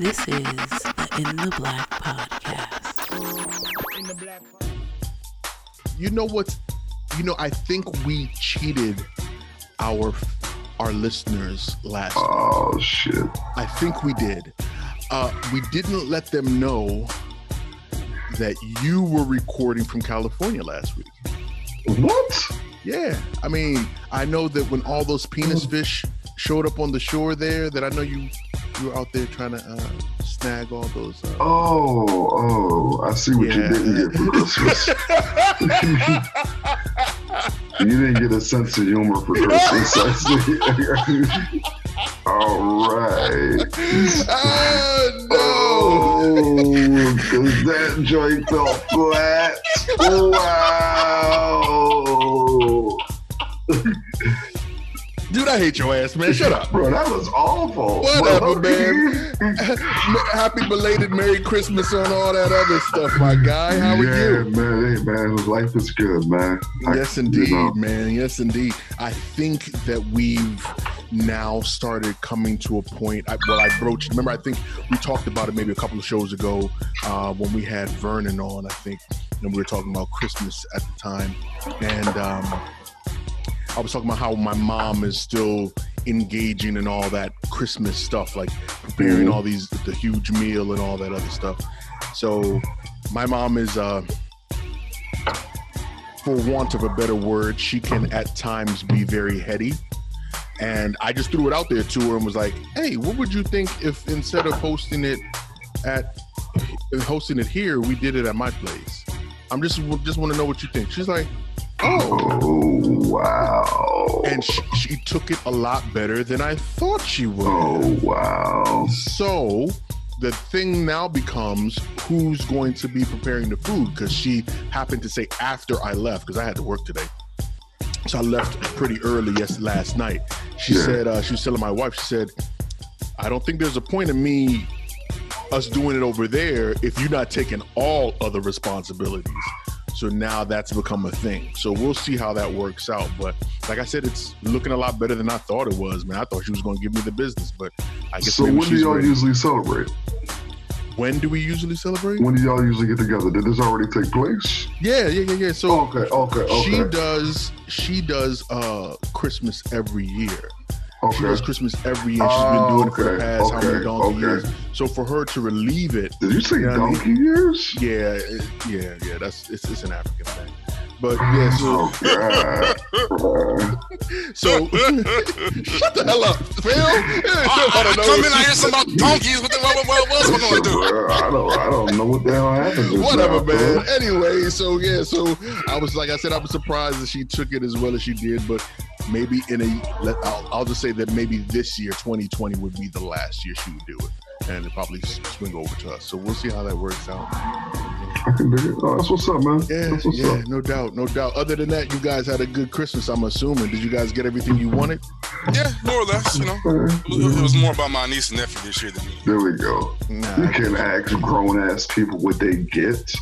This is the In the Black podcast. You know what? You know, I think we cheated our our listeners last. week. Oh shit. I think we did. Uh, we didn't let them know that you were recording from California last week. What? Yeah, I mean, I know that when all those penis fish showed up on the shore there, that I know you you were out there trying to uh, snag all those. Uh, Oh, oh, I see what you Yeah. didn't get for Christmas. you didn't get a sense of humor for Christmas. I see. All right. oh no! Oh, because that joint fell flat. Wow. Dude, I hate your ass, man. Shut up. Bro, that was awful. Whatever, Bro, man. Happy belated Merry Christmas on all that other stuff, my guy. How are you? yeah, you? man. Hey, man. Life is good, man. I- Yes, you indeed, know. man. Yes, indeed. I think that we've now started coming to a point. I, well, I broached. Remember, I think we talked about it maybe a couple of shows ago uh, when we had Vernon on. I think, and we were talking about Christmas at the time, and um, I was talking about how my mom is still engaging in all that Christmas stuff, like preparing Mhm. all these the huge meal and all that other stuff. So, my mom is. Uh, for want of a better word, she can at times be very heady. And I just threw it out there to her and was like, "Hey, what would you think if instead of hosting it at hosting it here, we did it at my place?" I'm just just want to know what you think. She's like, "Oh," wow. and she, she took it a lot better than I thought she would. Oh, wow. So the thing now becomes who's going to be preparing the food because she happened to say after I left because I had to work today. So I left pretty early yes last night. She Yeah. said uh, she was telling my wife. She said, "I don't think there's a point in me us doing it over there if you're not taking all other responsibilities." So now that's become a thing. So we'll see how that works out. But like I said, it's looking a lot better than I thought it was, man. I thought she was going to give me the business, but I guess So when do y'all ready. usually celebrate? When do we usually celebrate? When do y'all usually get together? Did this already take place? Yeah, yeah, yeah, yeah. So Okay, okay, okay. she does she does uh Christmas every year. She does Christmas every year. She's been doing it for the okay, past how many okay, donkey okay. years. So for her to relieve it, Did you say You know what I mean? donkey years? yeah, it- yeah, yeah. That's it's, it's an African thing. But yeah, so Oh, so shut the hell up, Phil. I, I, I come in, I hear something about donkeys. What, the, what, what, what else am I going to do? I don't, I don't know what the hell happened. Whatever, now, bro. man. Anyway, so yeah, so I was like I said, I was surprised that she took it as well as she did, but maybe in a, let, I'll, I'll just say that maybe this year, 2020, would be the last year she would do it, and it probably swing over to us. So we'll see how that works out. I can dig it. Oh, that's what's up, man. Yeah, that's what's yeah, up. no doubt, no doubt. Other than that, you guys had a good Christmas. I'm assuming. Did you guys get everything you wanted? Yeah, more or less, you know. It was, it was more about my niece and nephew this year than me. There we go. You Nah. can ask grown ass people what they get.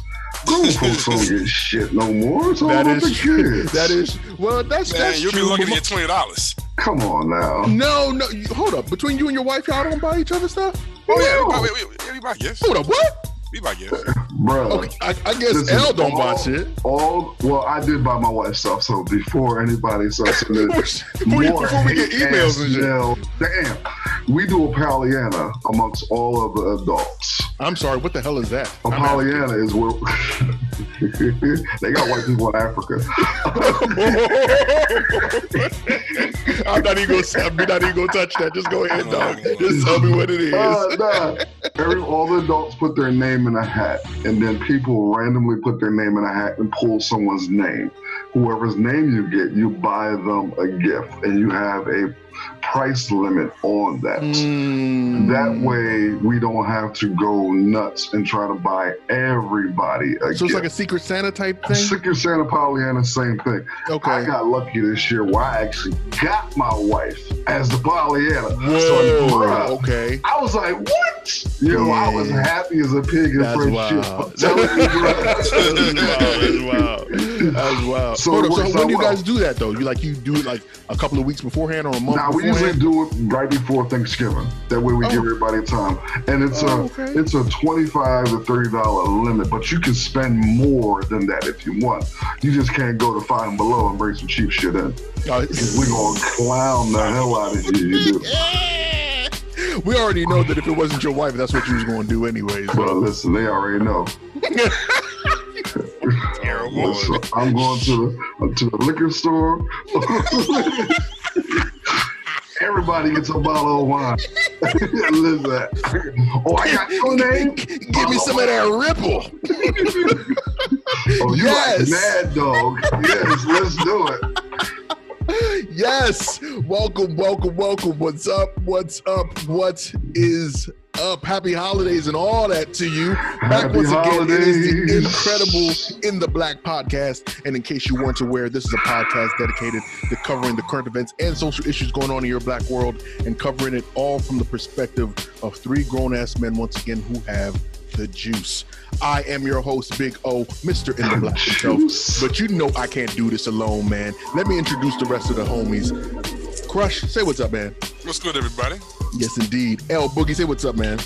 Grown folks don't get shit no more. It's all That about the is true. kids. That is well. That's Man, that's you'll be true. lucky but to get twenty dollars. Come on now. No, no. You, hold up. Between you and your wife, y'all don't buy each other stuff. Oh yeah, we No. buy, we, we, we buy gifts. Hold up. What? We buy gifts. Bro. Okay, I, I guess This is L don't buy all- shit. All well, I did buy my wife stuff, so before anybody starts sending Before, before, more before we get emails ass and shit. mail, damn, we do a Pollyanna amongst all of the adults. I'm sorry. What the hell is that? A I'm Pollyanna is where they got white people in Africa. I'm not even gonna. I'm not even gonna touch that. Just go ahead, dog. Just tell me what it is. Uh, nah. Every, all the adults put their name in a hat, and then people randomly put their name in a hat and pull someone's name. Whoever's name you get, you buy them a gift, and you have a price limit on that. Mm. That way, we don't have to go nuts and try to buy everybody a So it's gift. like a Secret Santa type thing. Secret Santa Pollyanna, same thing. Okay. I got lucky this year where I actually got my wife as the Pollyanna. Whoa. So, bruh, Okay. I was like, what? Yo, I was happy as a pig in That's first wild. shit. I'm telling you. That's wild. That's wild. So so when do you guys do that though? You like you do it like a couple of weeks beforehand or a month Nah, we? Usually do it right before Thanksgiving. That way we Oh. give everybody time. And it's Oh, a okay. it's a twenty-five to thirty dollar limit, but you can spend more than that if you want. You just can't go to five and below and bring some cheap shit in. Uh, We gonna clown the hell out of you. You do. we already know that if it wasn't your wife, that's what you was going to do anyways. Well, listen, they already know. Terrible. Listen, I'm going to the to the liquor store. Everybody gets a bottle of wine. Listen. Oh, I got your name. Give me some of that ripple. Oh, you Yes. like Mad Dog? Yes, let's do it. yes. Welcome, welcome, welcome. What's up? What's up? What is up? Happy holidays and all that to you. Back Happy once again, it is the incredible In the Black podcast. And in case you weren't aware, this is a podcast dedicated to covering the current events and social issues going on in your black world and covering it all from the perspective of three grown ass men, once again, who have the juice. I am your host, Big O, Mr. In the Black himself. But you know I can't do this alone, man. Let me introduce the rest of the homies. Crush, say what's up, man. What's good, everybody? Yes, indeed. L Boogie, say what's up, man.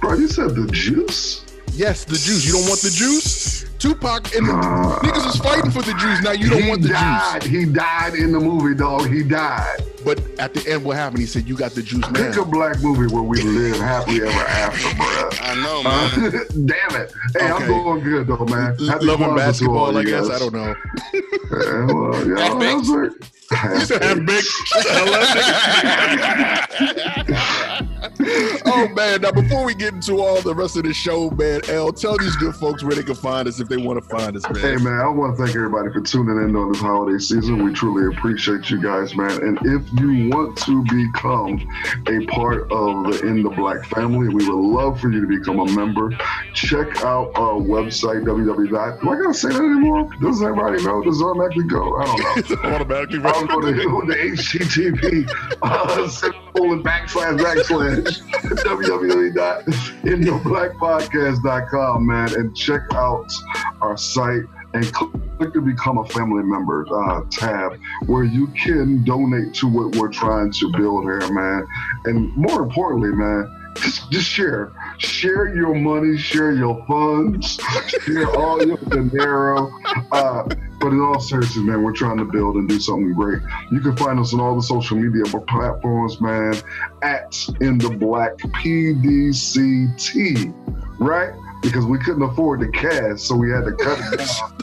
Bro, you said the juice? Yes, the juice. You don't want the juice? Tupac and the Uh, niggas is fighting for the juice. Now you don't want the died. He died in the movie, dog. He died. But at the end, what happened? He said, You got the juice Pick a black movie where we live happily ever after, bruh. I know, Uh, man. damn it. Hey, Okay. I'm doing good, though, man. Happy Love and basketball, I guess. I don't know. Yeah, well, yeah, Half baked? that's it. You said half baked. Shut the hell up, nigga. oh man! Now before we get into all the rest of the show, man, L, tell these good folks where they can find us if they want to find us, Hey man. man, I want to thank everybody for tuning in on this holiday season. We truly appreciate you guys, man. And if you want to become a part of the In the Black family, we would love for you to become a member. Check out our website, www. Do I gotta say that anymore? Does everybody know? Does it automatically go? I don't know. Automatically I don't know the, the HTTP uh, semicolon backslash backslash www.intheblackpodcast.com, man, and check out our site and click to become a family member uh, tab where you can donate to what we're trying to build here, man. And more importantly, man, just, just share. Share your money, share your funds, share all your dinero. Uh, but in all seriousness, man, we're trying to build and do something great. You can find us on all the social media platforms, man, at in the black PDCT, right? Because we couldn't afford the cast, so we had to cut it down.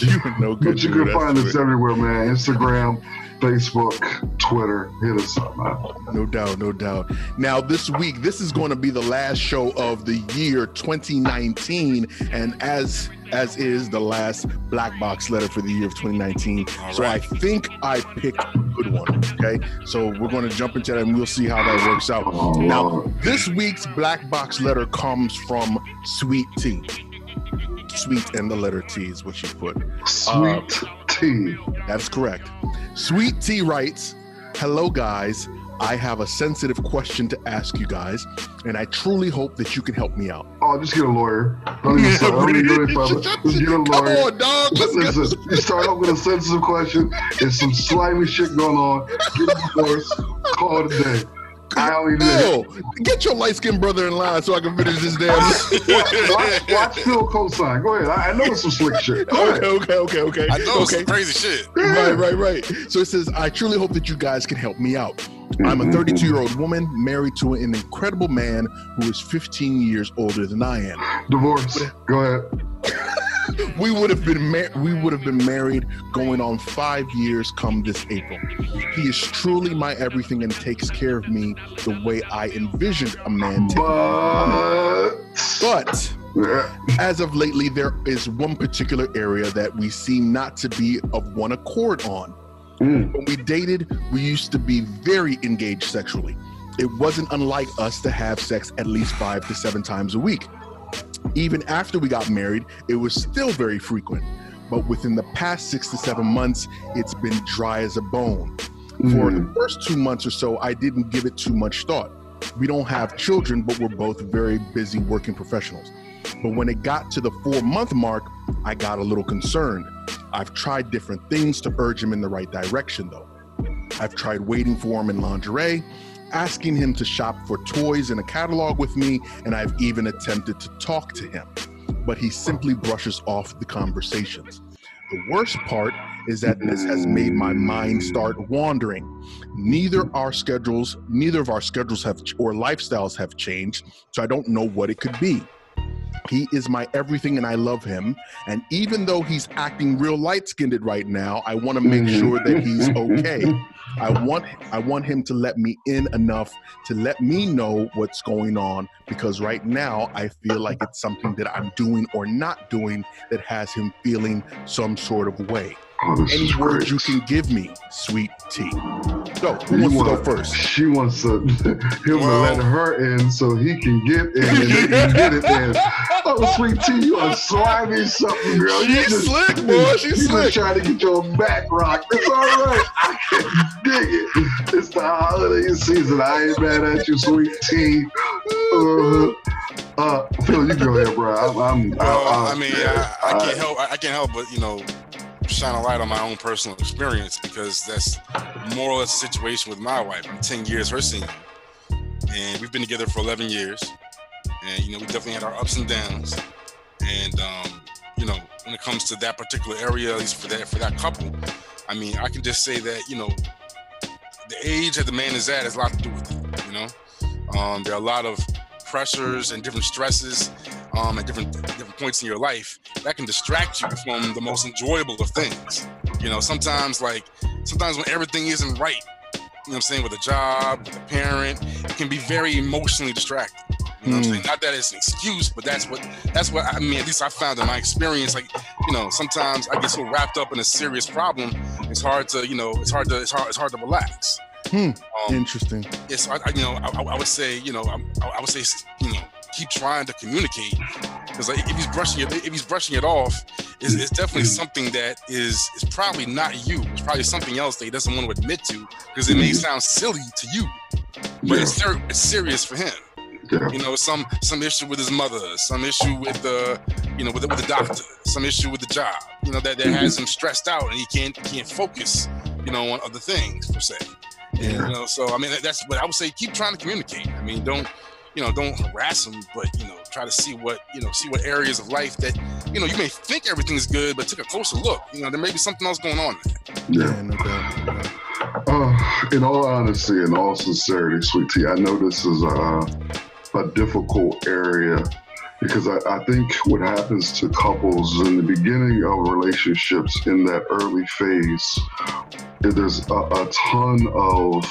you know good. But you can find us everywhere, man. Instagram, Facebook, Twitter. Hit us up, man. No doubt, no doubt. Now, this week, this is going to be the last show of the year 2019, and as as is the last black box letter for the year of 2019. All so I think I picked a good one. Okay, so we're going to jump into that, and we'll see how that works out. Oh, Now, this week's black box letter comes from Sweet Tea. Sweet and the letter T is what she put. Sweet uh, tea. That's correct. Sweet Tea writes, Hello, guys. I have a sensitive question to ask you guys, and I truly hope that you can help me out. Oh, just get a lawyer. Don't even start. Don't even do it, brother. Just get a Come on, dog. Let's. Listen, you start off with a sensitive question. There's some slimy shit going on. Get a divorce. Call it a day. I only do get your light skinned brother in line so I can finish this damn. watch, watch Phil cosign. Go ahead. I, I know it's some slick shit. Go okay, ahead. okay, okay, okay. I know okay. some crazy shit. Right, right, right. So it says, I truly hope that you guys can help me out. I'm a mm-hmm. 32 year old woman married to an incredible man who is 15 years older than I am. Divorce. Go ahead. We would have been mar- we would have been married going on five years come this April. He is truly my everything and takes care of me the way I envisioned a man to. But. But as of lately, there is one particular area that we seem not to be of one accord on. Mm. When we dated, we used to be very engaged sexually. It wasn't unlike us to have sex at least five to seven times a week. Even after we got married, it was still very frequent. But within the past six to seven months, it's been dry as a bone. For the Mm. first two months or so, I didn't give it too much thought. We don't have children, but we're both very busy working professionals. But when it got to the four month mark, I got a little concerned. I've tried different things to urge him in the right direction, though. I've tried waiting for him in lingerie, asking him to shop for toys in a catalog with me, and I've even attempted to talk to him. But he simply brushes off the conversations. The worst part is that this has made my mind start wandering. Neither our schedules, neither of our schedules have or lifestyles have changed, so I don't know what it could be. He is my everything and I love him. And even though he's acting real light-skinned right now, I want to make mm-hmm. sure that he's okay. I want I want him to let me in enough to let me know what's going on because right now I feel like it's something that I'm doing or not doing that has him feeling some sort of way. Oh, Any words great. you can give me, sweet tea. So, who You wants to go first? She wants to, him to let her in so he can get in and they can get it in. Oh, sweet tea, you are slimy something, girl. You She's just- slick, boy. She's you slick. just trying to get your back rocked. It's all right. I can dig it. It's the holiday season. I ain't mad at you, sweet tea. Uh, uh, Phil, you go ahead, bro. I'm, I'm, Well, I'm- I mean, I, I can't help. I, I can't help but you know shine a light on my own personal experience because that's more or less the situation with my wife. I'm 10 years her senior, and we've been together for 11 years. And you know, we definitely had our ups and downs. And um, you know, when it comes to that particular area, at least for that for that couple, I mean, I can just say that you know, the age that the man is at has a lot to do with it. You know, um, there are a lot of pressures and different stresses um, at different different points in your life that can distract you from the most enjoyable of things. You know, sometimes like sometimes when everything isn't right, you know what I'm saying, with a job, with a parent, it can be very emotionally distracting. You know what I'm saying? Not that it's an excuse, but that's what that's what I mean. At least I found in my experience. Like, you know, sometimes I get so wrapped up in a serious problem, it's hard to, you know, it's hard to it's hard it's hard to relax. Hmm. Um, Interesting. yes, I, I, you know, I, I would say, you know, I, I would say, you know, keep trying to communicate because like, if he's brushing it, if he's brushing it off, it's, it's definitely something that is is probably not you. It's probably something else that he doesn't want to admit to because it may sound silly to you, but Yeah. it's ser- it's serious for him. Yeah. You know, some some issue with his mother, some issue with the, you know, with the, with the doctor, some issue with the job. You know, that that has him stressed out and he can't can't focus. You know, on other things per se. You Yeah. know, so I mean, that's what I would say. Keep trying to communicate. I mean, don't, you know, don't harass them, but you know, try to see what you know, see what areas of life that you know you may think everything's good, but take a closer look. You know, there may be something else going on there. Yeah. Yeah, no doubt. no doubt. Uh, in all honesty and all sincerity, Sweet Tea, I know this is a, a difficult area because I, I think what happens to couples in the beginning of relationships in that early phase, there's a, a ton of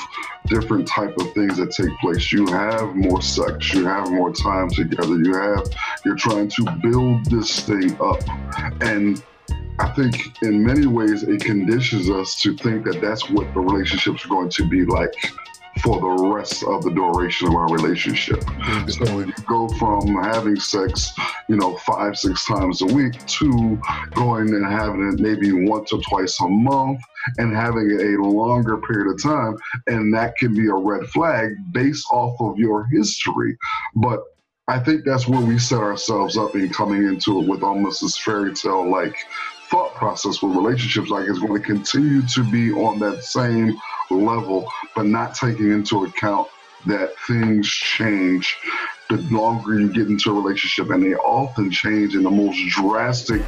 different type of things that take place. You have more sex, you have more time together, you have you're trying to build this thing up, and I think in many ways it conditions us to think that that's what the relationships are going to be like for the rest of the duration of our relationship. So you go from having sex, you know, five, six times a week to going and having it maybe once or twice a month and having it a longer period of time. And that can be a red flag based off of your history. But I think that's where we set ourselves up in coming into it with almost this fairy tale like thought process with relationships. Like it's going to continue to be on that same level, but not taking into account that things change the longer you get into a relationship, and they often change in the most drastic,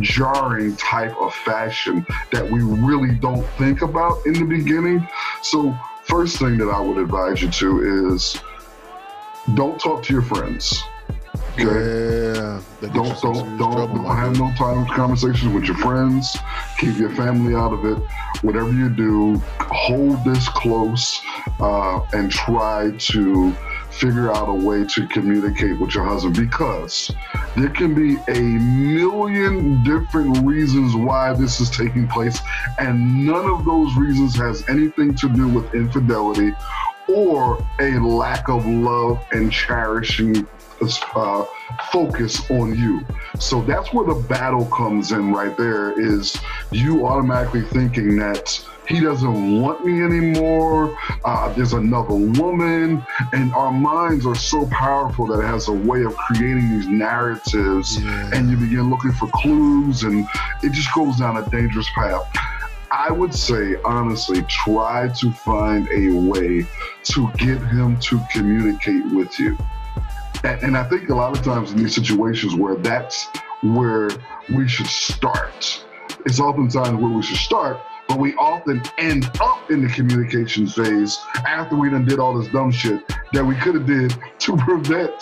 jarring type of fashion that we really don't think about in the beginning. So, first thing that I would advise you to is don't talk to your friends. Yeah. That gets you Don't don't don't, don't have no time conversations with your friends. Keep your family out of it. Whatever you do, hold this close uh, and try to figure out a way to communicate with your husband because there can be a million different reasons why this is taking place, and none of those reasons has anything to do with infidelity or a lack of love and cherishing uh, focus on you. So that's where the battle comes in right there is you automatically thinking that he doesn't want me anymore. Uh, there's another woman. And our minds are so powerful that it has a way of creating these narratives Yeah. and you begin looking for clues and it just goes down a dangerous path. I would say, honestly, try to find a way to get him to communicate with you. And, and I think a lot of times in these situations where that's where we should start, it's oftentimes where we should start, but we often end up in the communication phase after we done did all this dumb shit that we could have did to prevent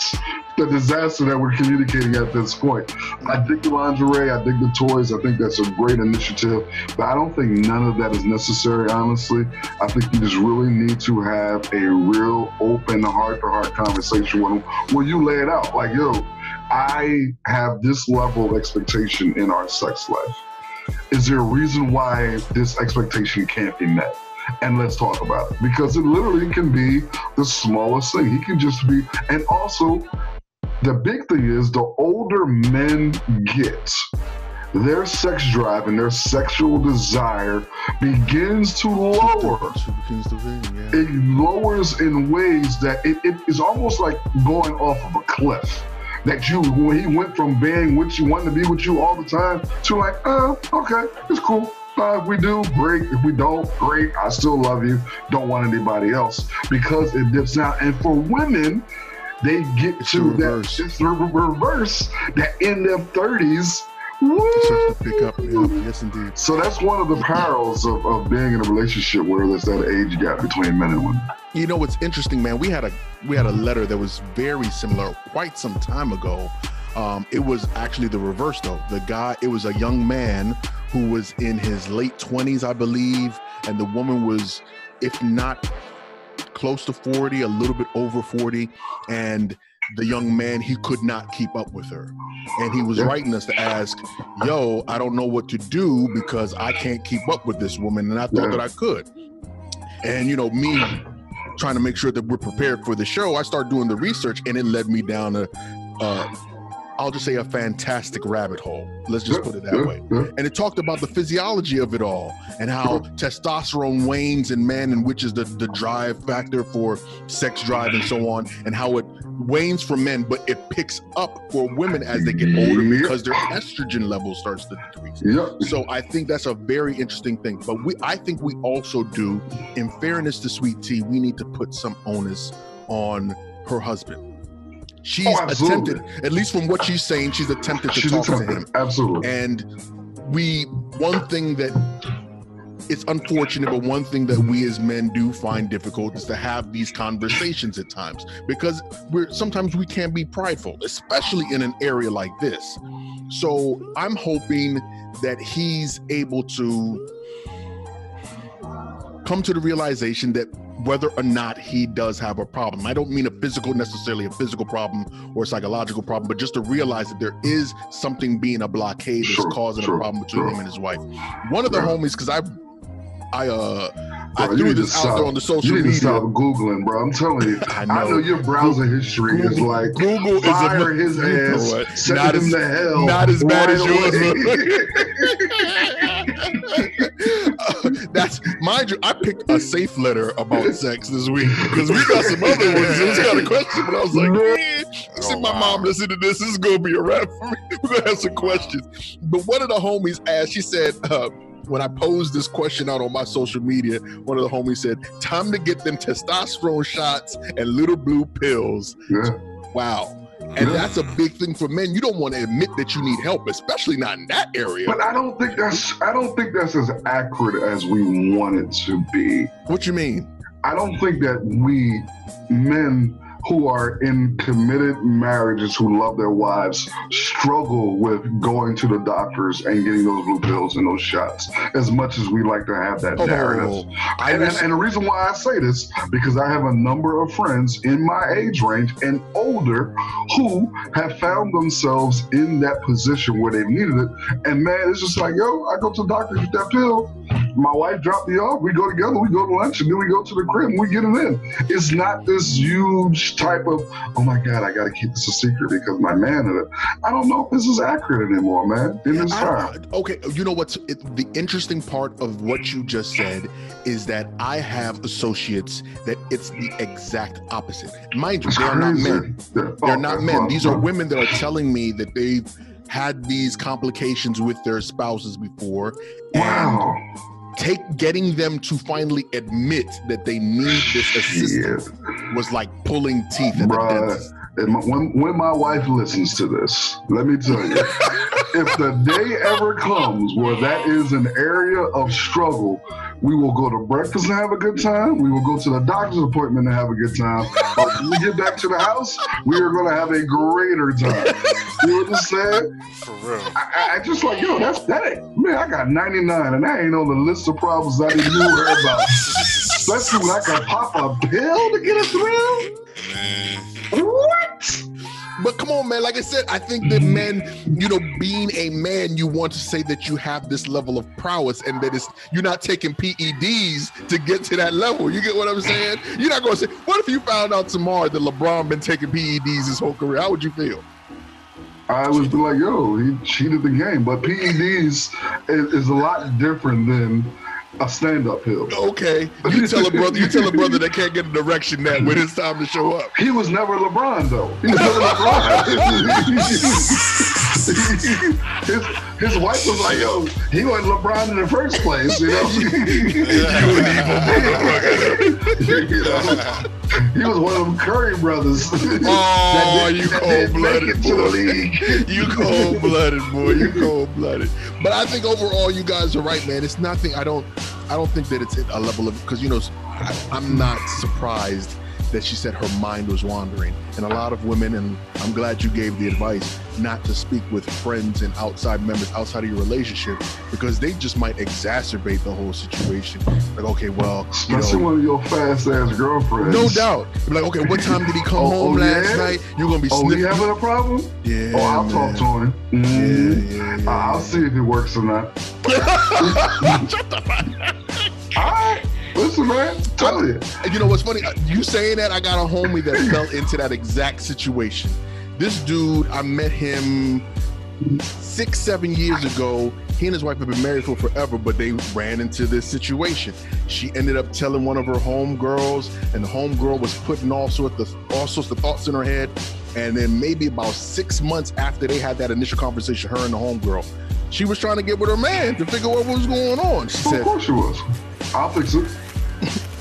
the disaster that we're communicating at this point. I dig the lingerie, I dig the toys, I think that's a great initiative, but I don't think none of that is necessary, honestly. I think you just really need to have a real open heart to heart conversation with them where you lay it out like, yo, I have this level of expectation in our sex life. Is there a reason why this expectation can't be met? and let's talk about it because it literally can be the smallest thing. He can just be, and also the big thing is the older men get, their sex drive and their sexual desire begins to lower. It lowers in ways that it, it is almost like going off of a cliff. That you, when he went from being with you, wanting to be with you all the time, to like, oh, okay, it's cool. Uh, if we do, great. If we don't, great. I still love you. Don't want anybody else because it dips down. And for women, they get to that it's the reverse that in their 30s to pick up. Yeah, yes, indeed. So that's one of the perils of, of being in a relationship where there's that age gap between men and women. You know what's interesting, man? We had a we had a letter that was very similar quite some time ago. Um, it was actually the reverse though. The guy, it was a young man who was in his late twenties, I believe, and the woman was, if not close to 40, a little bit over 40, and the young man he could not keep up with her. And he was writing us to ask yo i don't know what to do because i can't keep up with this woman and i thought that i could. And you know me trying to make sure that we're prepared for the show i started doing the research and it led me down a uh, I'll just say a fantastic rabbit hole. Let's just put it that way. And it talked about the physiology of it all and how testosterone wanes in men and which is the, the drive factor for sex drive and so on, and how it wanes for men, but it picks up for women as they get older because their estrogen level starts to decrease. So I think that's a very interesting thing. But we I think we also do, in fairness to Sweet Tea, we need to put some onus on her husband she's oh, attempted, at least from what she's saying, she's attempted to she's talk attempted. to him. Absolutely. And we, one thing that it's unfortunate, but one thing that we as men do find difficult is to have these conversations at times because we're sometimes we can't be prideful, especially in an area like this. So I'm hoping that he's able to come to the realization that whether or not he does have a problem. I don't mean a physical, necessarily a physical problem or a psychological problem, but just to realize that there is something being a blockade that's sure, causing sure, a problem between sure. him and his wife. One of the homies, because I, I, uh, bro, I threw this out stop. there on the social you need media. To stop googling, bro. I'm telling you. I know, I know your browser history Google, is like Google fire is a, his ass, send him as, to hell. Not as bad right as yours. that's mind you, I picked a safe letter about sex this week because we got some other ones. It was kind of question, but I was like, man, see my mom listen to this. This is gonna be a wrap for me. We're gonna have some questions. But one of the homies asked, she said, uh, when I posed this question out on my social media, one of the homies said, "Time to get them testosterone shots and little blue pills." Yeah. Wow. And that's a big thing for men. You don't want to admit that you need help, especially not in that area. But I don't think that's I don't think that's as accurate as we want it to be. What you mean? I don't think that we men who are in committed marriages who love their wives struggle with going to the doctors and getting those blue pills and those shots as much as we like to have that oh, narrative. And, and, and the reason why I say this, because I have a number of friends in my age range and older who have found themselves in that position where they needed it. And man, it's just like, yo, I go to the doctor, get that pill my wife dropped me off. We go together. We go to lunch, and then we go to the crib. and We get it in. It's not this huge type of oh my god, I got to keep this a secret because my man. I don't know if this is accurate anymore, man. In this time. Okay, you know what's it, the interesting part of what you just said is that I have associates that it's the exact opposite. Mind you, they are not men. They're oh, not men. These are women that are telling me that they've had these complications with their spouses before. Wow take getting them to finally admit that they need this assistance was like pulling teeth at the Bruh, dentist. And my- when, when my wife listens to this, let me tell you, if the day ever comes where that is an area of struggle, we will go to breakfast and have a good time. We will go to the doctor's appointment and have a good time. But when we get back to the house, we are going to have a greater time. You know what I'm saying? For real. I, I- I just like, yo, that's that ain't, man, I got 99 and that ain't on the list of problems I didn't know about. Especially when I can pop a pill to get a thrill. Man. What? But come on, man. Like I said, I think that men, you know, being a man, you want to say that you have this level of prowess and that it's you're not taking PEDs to get to that level. You get what I'm saying? You're not going to say, what if you found out tomorrow that LeBron been taking PEDs his whole career? How would you feel? I was be like, yo, he cheated the game. But PEDs is, is a lot different than a stand-up pill. Okay, you tell a brother, you tell a brother that can't get a direction that when it's time to show up. He was never LeBron though. He was never LeBron. his, his wife was like, yo, he wasn't LeBron in the first place, you know. You an evil motherfucker. Know? He was one of them Curry brothers. Oh, you that didn't make it to the cold-blooded. league. You cold blooded, boy. You cold blooded. But I think overall, you guys are right, man. It's nothing. I don't. I don't think that it's at a level of because you know I, I'm not surprised that she said her mind was wandering, and a lot of women. And I'm glad you gave the advice not to speak with friends and outside members outside of your relationship because they just might exacerbate the whole situation. Like, okay, well, you Especially know. one of your fast ass girlfriends. No doubt. Like, okay, what time did he come Oh, home oh, last yeah? night? You're gonna be Oh, sniffing. having a problem? yeah, Oh, I'll man. talk to him. Yeah, Mhm. yeah, yeah. I'll see if it works or not. Shut the fuck up. All right. Listen, man. Tell you. You know what's funny? You saying that I got a homie that fell into that exact situation. This dude, I met him six, seven years ago. He and his wife have been married for forever, but they ran into this situation. She ended up telling one of her homegirls, and the homegirl was putting all sorts of all sorts of thoughts in her head. And then maybe about six months after they had that initial conversation, her and the homegirl, she was trying to get with her man to figure out what was going on. She Of said, course she was. I'll fix it.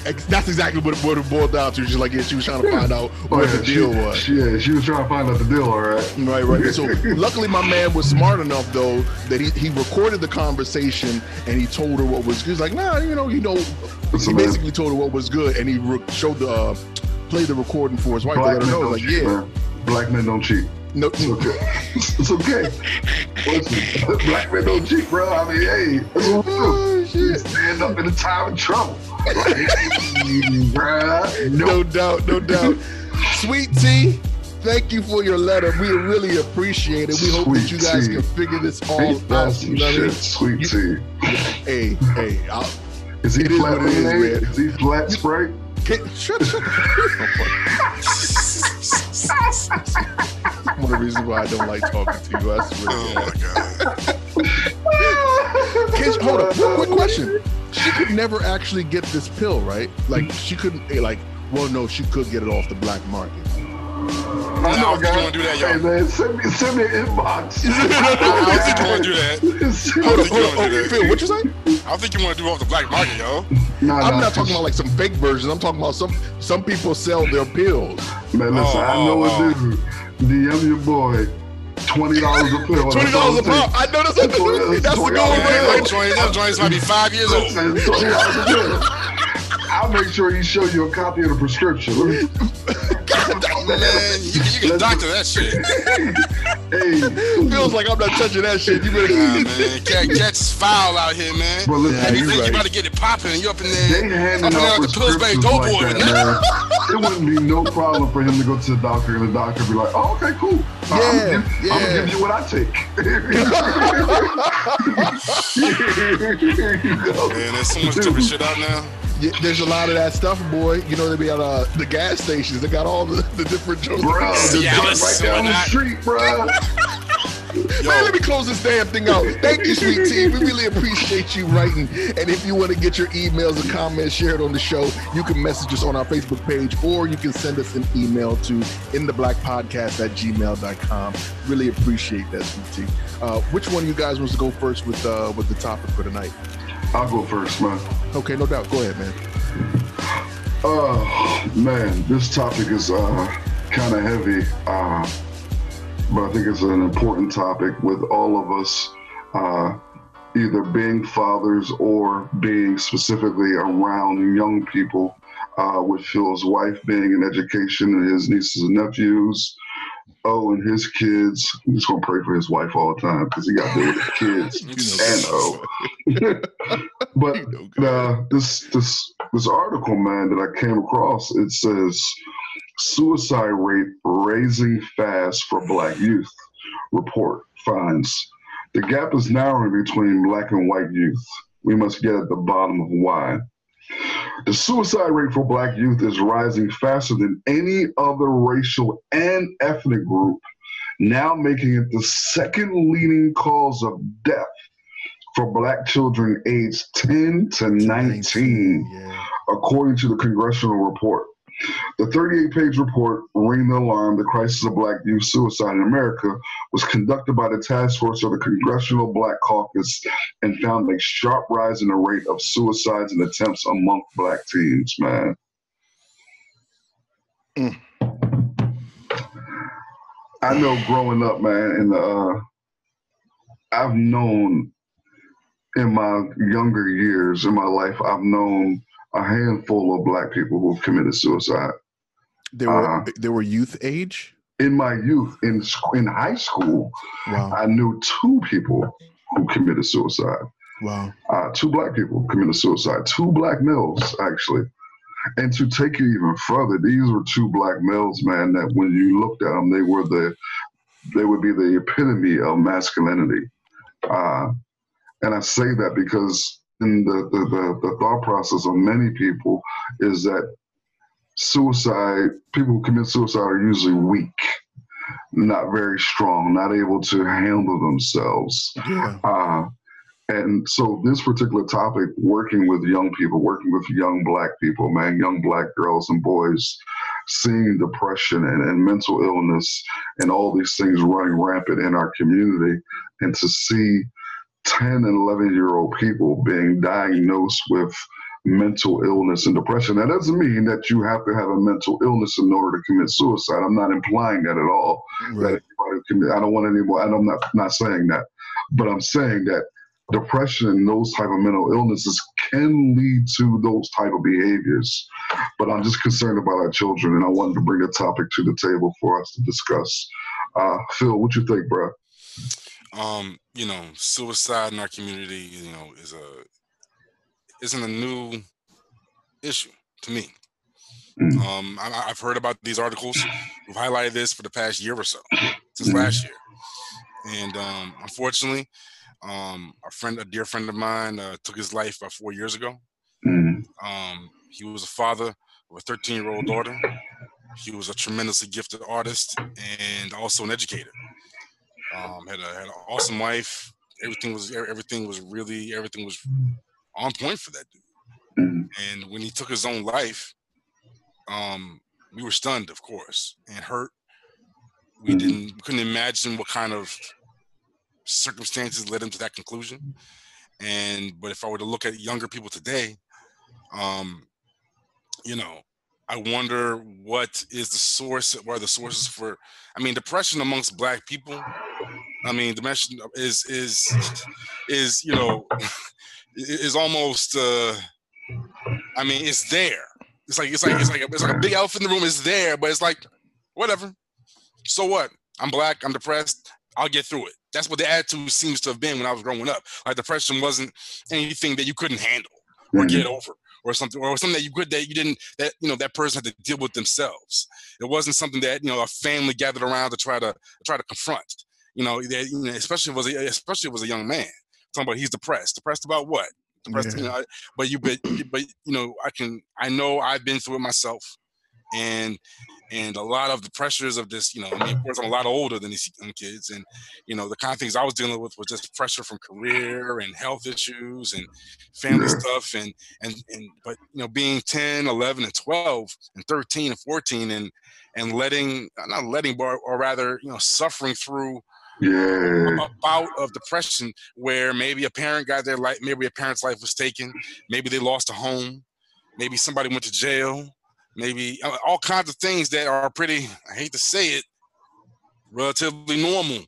That's exactly what it, what it boiled down to. She's like, yeah, she was trying to find out Oh, what yeah, the deal she, was. Yeah, she was trying to find out the deal, all right. Right, right. So luckily, my man was smart enough though that he, he recorded the conversation and he told her what was good. He's like, nah, you know, you know. Listen, He man. basically told her what was good, and he re- showed the uh, played the recording for his wife to Black let her men know. don't Like, cheat, yeah, man. Black men don't cheat. no, It's okay. it's okay. Listen, black men don't cheat, bro. I mean, hey, that's what we do. Shit. stand up in a time of trouble. Like, bruh, no. no doubt, no doubt. Sweet Tea, thank you for your letter. We really appreciate it. We hope that you guys tea. can figure this all Ain't out. some You know what I mean? sweet You- tea. Hey, hey, I'll, Is he It is flat what it is, lemonade? man. Is he flat Sprite? Can, shut, shut. One of the reasons why I don't like talking to you. I swear. Oh my god. God. Can, hold up, real quick question. She could never actually get this pill, right? Like she couldn't. eh, Like, well, no, she could get it off the black market. I I don't want to do that, yo. Hey man, send me send me an inbox. I don't think you want to do that. Hold up, hold up. you Oh. Phil, what you say? I don't think you want to do it off the black market, yo. Nah, I'm nah, not talking about like some fake versions. I'm talking about some some people sell their pills. Man, listen, Oh, I know oh, a dude. DM your boy. Twenty dollars a pill. Twenty dollars a pop. I know that's, That's what- that's, that's the $20 going a rate. Like, joints, them joints might be five years old. Listen, twenty dollars a pill. I'll make sure he show you a copy of the prescription. Let me- Man, you, can- you can doctor that shit. hey, feels like I'm not touching that shit. You better. Nah, man. Cat, cat's foul out here, man. But listen, Yeah, And you you think right. you about to get it popping and you up in they there. handing Up in out the Pillsbury Doughboy like that, that. man. It wouldn't be no problem for him to go to the doctor and the doctor be like, "Oh, okay, cool. Yeah, I'm, gonna give, I'm gonna give you what I take." Here you go. Man, there's so much stupid shit out now. Yeah, there's a lot of that stuff, boy. You know, they be at uh, the gas stations. They got all the, the different jokes. Bro, The- Yeah, just let's- right down the whatnot. street, bro. Man, let me close this damn thing out. Thank you, sweet tea. We really appreciate you writing. And if you want to get your emails and comments shared on the show, you can message us on our Facebook page or you can send us an email to intheblackpodcast at gmail.com. Really appreciate that, sweet tea. Uh, which one of you guys wants to go first with uh, with the topic for tonight? I'll go first, man. Okay, no doubt. Go ahead, man. Oh man, this topic is uh, kind of heavy, uh, but I think it's an important topic with all of us uh, either being fathers or being specifically around young people. Uh, with Phil's wife being in education and his nieces and nephews, O and his kids. I'm just gonna pray for his wife all the time because he got to deal with the kids and oh. but uh, this this this article, man, that I came across, it says suicide rate raising fast for Black youth. Report finds the gap is narrowing between Black and white youth. We must get at the bottom of why. The suicide rate for Black youth is rising faster than any other racial and ethnic group, now making it the second leading cause of death for Black children aged 10 to 19 Yeah. according to the congressional report. The 38 page report, Ring the Alarm The Crisis of Black Youth Suicide in America, was conducted by the task force of the Congressional Black Caucus and found a sharp rise in the rate of suicides and attempts among Black teens, man. Mm. I know growing up, man, and uh, I've known in my younger years in my life, I've known a handful of black people who've committed suicide. They were Uh, they were youth age. In my youth, in in high school, Wow. I knew two people who committed suicide. Wow. Uh, two black people committed suicide. Two black males, actually. And to take it even further, these were two black males, man. That when you looked at them, they were the they would be the epitome of masculinity. Uh, and I say that because in the, the, the, the thought process of many people is that suicide, people who commit suicide are usually weak, not very strong, not able to handle themselves. Yeah. Uh, and so this particular topic, working with young people, working with young black people, man, young black girls and boys, seeing depression and, and mental illness and all these things running rampant in our community, and to see 10 and 11 year old people being diagnosed with mental illness and depression. That doesn't mean that you have to have a mental illness in order to commit suicide. I'm not implying that at all that commit. I don't want any more. I'm not not saying that, but I'm saying that depression and those type of mental illnesses can lead to those type of behaviors. But I'm just concerned about our children, and I wanted to bring a topic to the table for us to discuss. Uh, Phil, what you think, bro? Um, you know, suicide in our community, you know, is a isn't a new issue to me. Mm. Um, I, I've heard about these articles. We've highlighted this for the past year or so, since Mhm. last year, and um, unfortunately, um, a friend, a dear friend of mine, uh, took his life about four years ago. Mm, Um, he was a father of a 13 year old daughter. He was a tremendously gifted artist and also an educator. Um, had a had an awesome wife. Everything was everything was really everything was on point for that dude. mm, And when he took his own life, um, we were stunned, of course, and hurt. We Mhm. didn't we couldn't imagine what kind of circumstances led him to that conclusion. And but if I were to look at younger people today, um, you know, I wonder what is the source, what are the sources for I mean, depression amongst black people, I mean, depression is is is, you know, is almost uh I mean, it's there. It's like it's like it's like a, it's like a big elephant in the room. It's there, but it's like whatever. So what? I'm black. I'm depressed. I'll get through it. That's what the attitude seems to have been when I was growing up. Like depression wasn't anything that you couldn't handle or mm, get over or something or something that you could that you didn't that you know that person had to deal with themselves. It wasn't something that you know a family gathered around to try to try to confront. You know, that, you know especially was a, especially was a young man talking about he's depressed. Depressed about what? Depressed, Yeah. you know, I- but you but but you know I can I know I've been through it myself, and and a lot of the pressures of this. You know, I mean, of course I'm a lot older than these young kids, and you know the kind of things I was dealing with was just pressure from career and health issues and family stuff and and and but you know being 10 11 and 12 and 13 and 14 and and letting not letting but or rather you know suffering through Yeah. a bout of depression where maybe a parent got their life, maybe a parent's life was taken, maybe they lost a home, maybe somebody went to jail, maybe uh, all kinds of things that are pretty, I hate to say it, relatively normal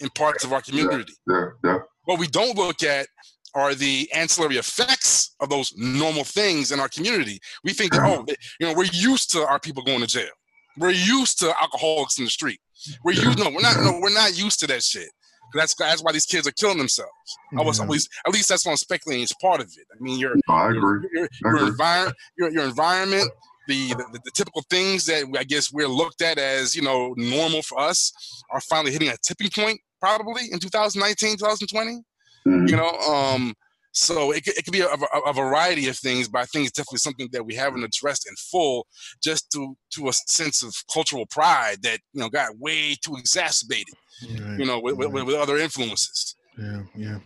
in parts of our community. Yeah. Yeah. What we don't look at are the ancillary effects of those normal things in our community. We think that, oh, you know, we're used to our people going to jail. We're used to alcoholics in the street. We're used, no, we're not, no, we're not used to that shit. That's that's why these kids are killing themselves. I was Yeah. at least at least that's what I'm speculating. It's part of it. I mean, your No, I agree. your, your, agree. envir- your, your environment, the, the the typical things that I guess we're looked at as you know normal for us are finally hitting a tipping point probably in 2019, 2020 Mhm. you know um so it, could- it could be a, a, a variety of things but i think it's definitely something that we haven't addressed in full just to to a sense of cultural pride that you know got way too exacerbated Right. you know with, with, with other influences Yeah, yeah.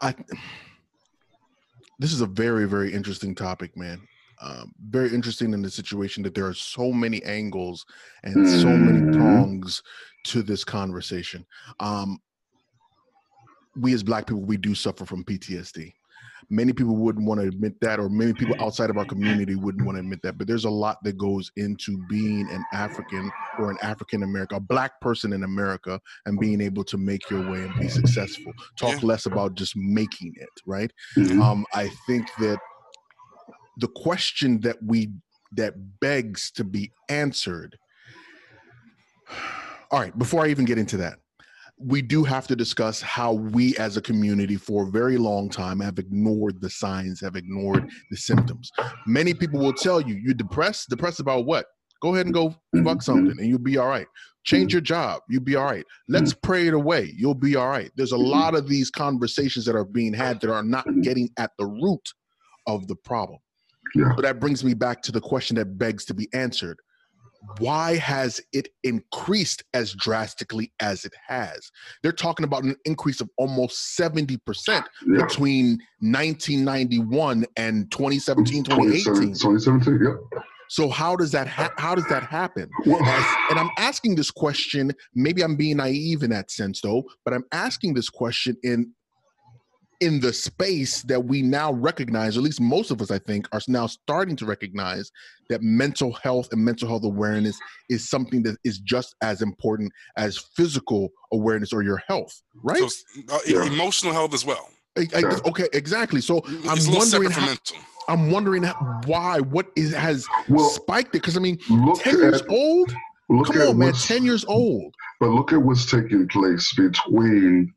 I this is a very, very interesting topic, man. Um, very interesting in the situation that there are so many angles and so many Mhm. prongs to this conversation. Um, we as Black people, we do suffer from PTSD. Many people wouldn't want to admit that, or many people outside of our community wouldn't want to admit that. But there's a lot that goes into being an African or an African American, a Black person in America, and being able to make your way and be successful. Talk less about just making it, right? Mhm. um, I think that the question that we that begs to be answered. All right, before I even get into that, we do have to discuss how we as a community for a very long time have ignored the signs, have ignored the symptoms. Many people will tell you, you're depressed. Depressed about what? Go ahead and go fuck something and you'll be all right. Change your job, you'll be all right. Let's pray it away, you'll be all right. There's a lot of these conversations that are being had that are not getting at the root of the problem. Yeah. So that brings me back to the question that begs to be answered. Why has it increased as drastically as it has? They're talking about an increase of almost 70% Yeah. between 1991 and 2017, 2018. 2017, yeah. So how does that ha- how does that happen? Well, As- and I'm asking this question. Maybe I'm being naive in that sense, though. But I'm asking this question in in the space that we now recognize, or at least most of us, I think, are now starting to recognize that mental health and mental health awareness is something that is just as important as physical awareness or your health, right? so uh, Yeah. emotional health as well I- I- Yeah. okay, exactly. So it's I'm a wondering. from How, mental I'm wondering why. What is has well spiked it? Because I mean, look ten years at, old. look Come at on, man, ten years old. But look at what's taking place between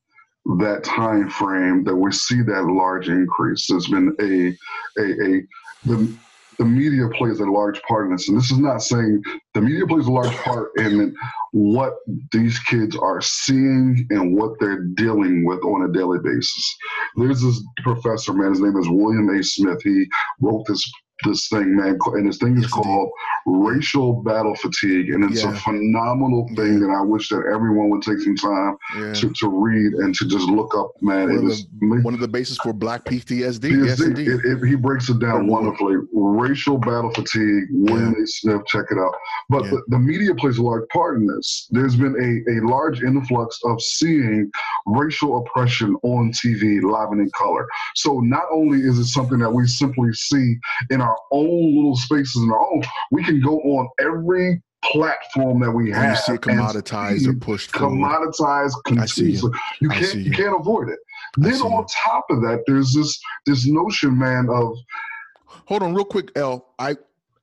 that time frame that we see that large increase. There's been a a, a the the media plays a large part in this, and this is not saying the media plays a large part in what these kids are seeing and what they're dealing with on a daily basis. There's this professor, man. His name is William A. Smith. He wrote this this thing, man, and this thing is called racial battle fatigue, and it's Yeah. a phenomenal thing that I wish that everyone would take some time Yeah. to, to read and to just look up, man. One It of is One of the bases for Black PTSD. PTSD. Yes, indeed. It, it, he breaks it down Yeah. wonderfully. Racial battle fatigue, William A. Smith, check it out. But Yeah. the, the media plays a large part in this. There's been a, a large influx of seeing racial oppression on TV, live and in color. So not only is it something that we simply see in our own little spaces in our own, we can go on every platform that we And you have see it and commoditized or pushed commoditized see you. You can't you. you. can't avoid it. Then on top of that, there's this this notion, man, of Hold on, real quick, L. I,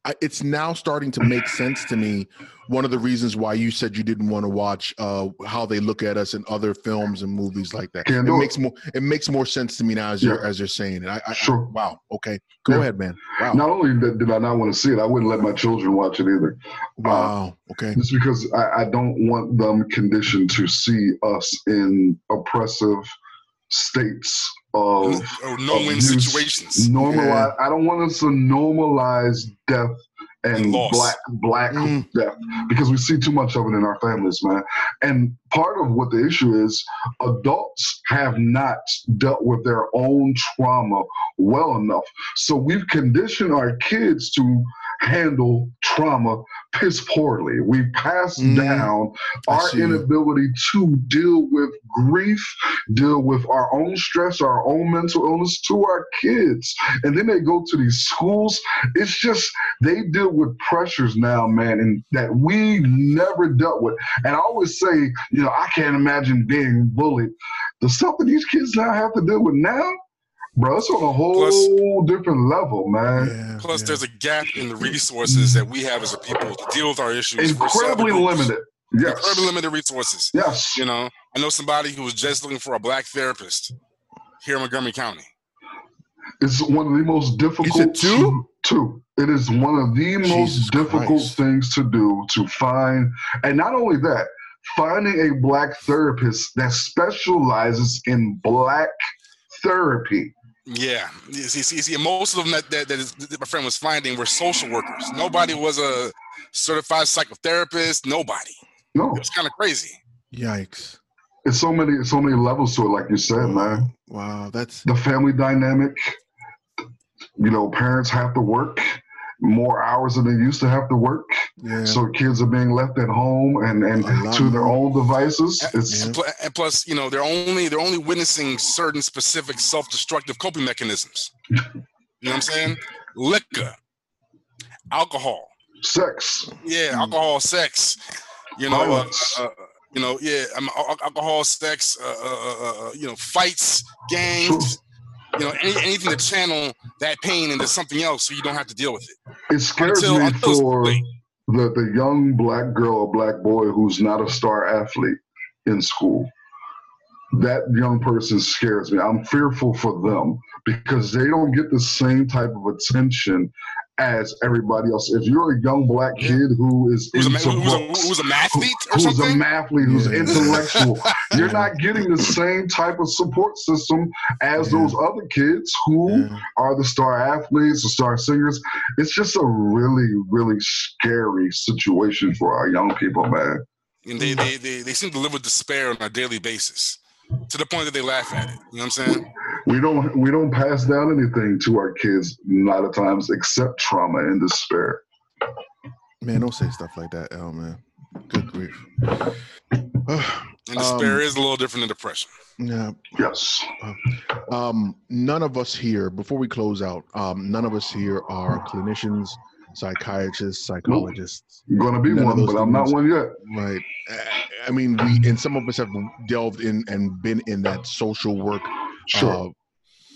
I, it's now starting to make sense to me. One of the reasons why you said you didn't want to watch uh, how they look at us in other films and movies like that. Can't it do it. makes more it makes more sense to me now as you're as you're saying it. I, I, I- Sure. wow. Okay. Go Yeah. ahead, man. Wow. not only did, did I not want to see it, I wouldn't let my children watch it either. wow. Okay. It's because I, I don't want them conditioned to see us in oppressive states of or no-win situations Normalize. I don't want us to normalize death and And loss. black black Mm. death because we see too much of it in our families, man. And part of what the issue is, adults have not dealt with their own trauma well enough. So we've conditioned our kids to handle trauma piss poorly. We pass Mm. down I our see inability to deal with grief, deal with our own stress, our own mental illness to our kids. And then they go to these schools. It's just they deal with pressures now, man, and that we never dealt with. And I always say, you know, I can't imagine being bullied. The stuff that these kids now have to deal with now, bro, it's on a whole different level, man. Yeah, Plus, yeah. there's a gap in the resources that we have as a people to deal with our issues. Incredibly limited. Yes. Incredibly limited resources. Yes. You know, I know somebody who was just looking for a black therapist here in Montgomery County. It's one of the most difficult two? to, to. It is one of the Jesus most difficult Christ. things to do to find, and not only that, finding a black therapist that specializes in black therapy. Yeah, you see, see, see, most of them that, that, that, is, that my friend was finding were social workers. Nobody was a certified psychotherapist. Nobody. No, It was kind of crazy. Yikes! it's so many, so many levels to it. Like you said, man, Wow, that's the family dynamic. You know, parents have to work more hours than they used to have to work. yeah. So kids are being left at home and, and to their own devices. It's Yeah. And, plus, you know, they're only they're only witnessing certain specific self-destructive coping mechanisms. You know what I'm saying? Liquor, alcohol, sex. yeah, Mm. alcohol, sex. You know, uh, uh, uh, you know, yeah, um, al- alcohol, sex, uh, uh, uh, uh, you know, fights, gangs. You know, any, anything to channel that pain into something else, so you don't have to deal with it. It scares Until- me until for the, the young black girl or black boy who's not a star athlete in school. That young person scares me. I'm fearful for them because they don't get the same type of attention as everybody else. If you're a young black kid who is Who's a, ma- into a, books, who's a mathlete or who's a mathlete, who's Yeah. intellectual, you're not getting the same type of support system as Yeah. those other kids who yeah. are the star athletes, the star singers. It's just a really, really scary situation for our young people, man. and they, they, they, they seem to live with despair on a daily basis to the point that they laugh at it. You know what I'm saying? We don't we don't pass down anything to our kids a lot of times except trauma and despair. Man, don't say stuff like that, L. Man. Good grief. And despair Um, is a little different than depression. yeah. Yes. Um, none of us here, before we close out, um, none of us here are clinicians, psychiatrists, psychologists. gonna be None one, but I'm not one yet. Right. I- I mean, we and some of us have delved in and been in that social work Sure. uh,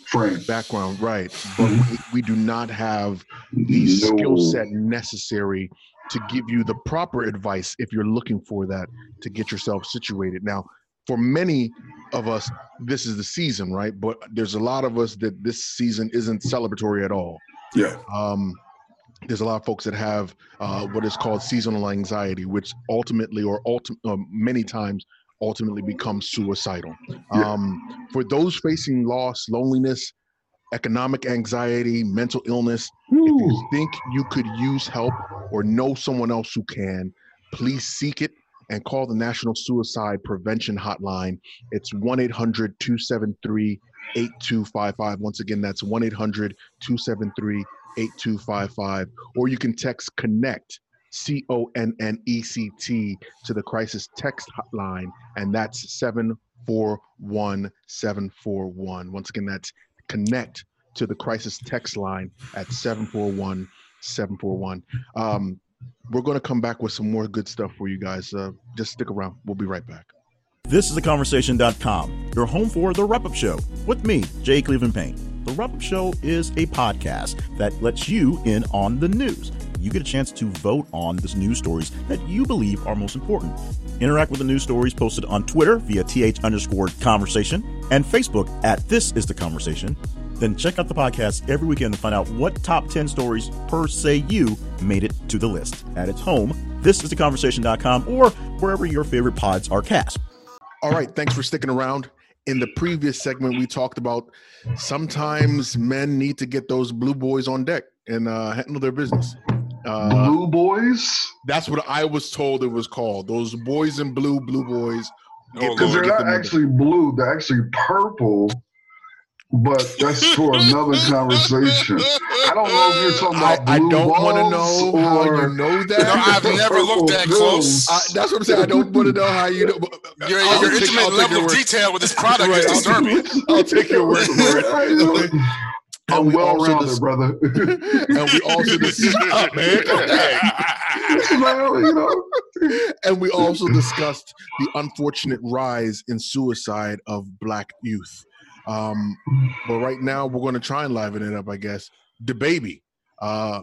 Frame. background, right? But we, we do not have the skill set necessary to give you the proper advice if you're looking for that to get yourself situated. Now, for many of us, this is the season, right? But there's a lot of us that this season isn't celebratory at all. Yeah. Um, there's a lot of folks that have uh, what is called seasonal anxiety, which ultimately, or ulti- uh, many times, ultimately becomes suicidal. Yeah. Um, for those facing loss, loneliness, economic anxiety, mental illness, if you think you could use help or know someone else who can, please seek it and call the National Suicide Prevention Hotline. It's 1 800 273 8255. Once again, that's 1 800 273 8255. Or you can text CONNECT, C O N N E C T, to the crisis text hotline, and that's 741 741. Once again, that's CONNECT to the crisis text line at 741 741. Um, we're going to come back with some more good stuff for you guys. Uh, just stick around. We'll be right back. This is theconversation.com, your home for The Wrap Up Show with me, Jay Cleveland Payne. The Wrap Up Show is a podcast that lets you in on the news. You get a chance to vote on the news stories that you believe are most important. Interact with the news stories posted on Twitter via th underscore conversation and Facebook at This Is The Conversation. Then check out the podcast every weekend to find out what top 10 stories per se you made it to the list. At its home, this is theconversation.com or wherever your favorite pods are cast. All right, thanks for sticking around. In the previous segment, we talked about sometimes men need to get those blue boys on deck and uh, handle their business. Uh, Blue boys, that's what I was told it was called. Those boys in blue, blue boys. Oh, because Lord, they're not them on actually blue; they're actually purple. but that's for another conversation. I don't know if you're talking I, about I blue don't want to know how you know that. No, I've never looked that close. I, that's what I'm saying. I don't want to know how you know. Your, I'll your intimate take level of detail with this product Right, is disturbing. I'll take your word for it. I'm And we well also rounded, dis- brother. and we also dis- up, man. You know, and we also discussed the unfortunate rise in suicide of black youth. Um, but right now, we're going to try and liven it up, I guess. DaBaby. Uh,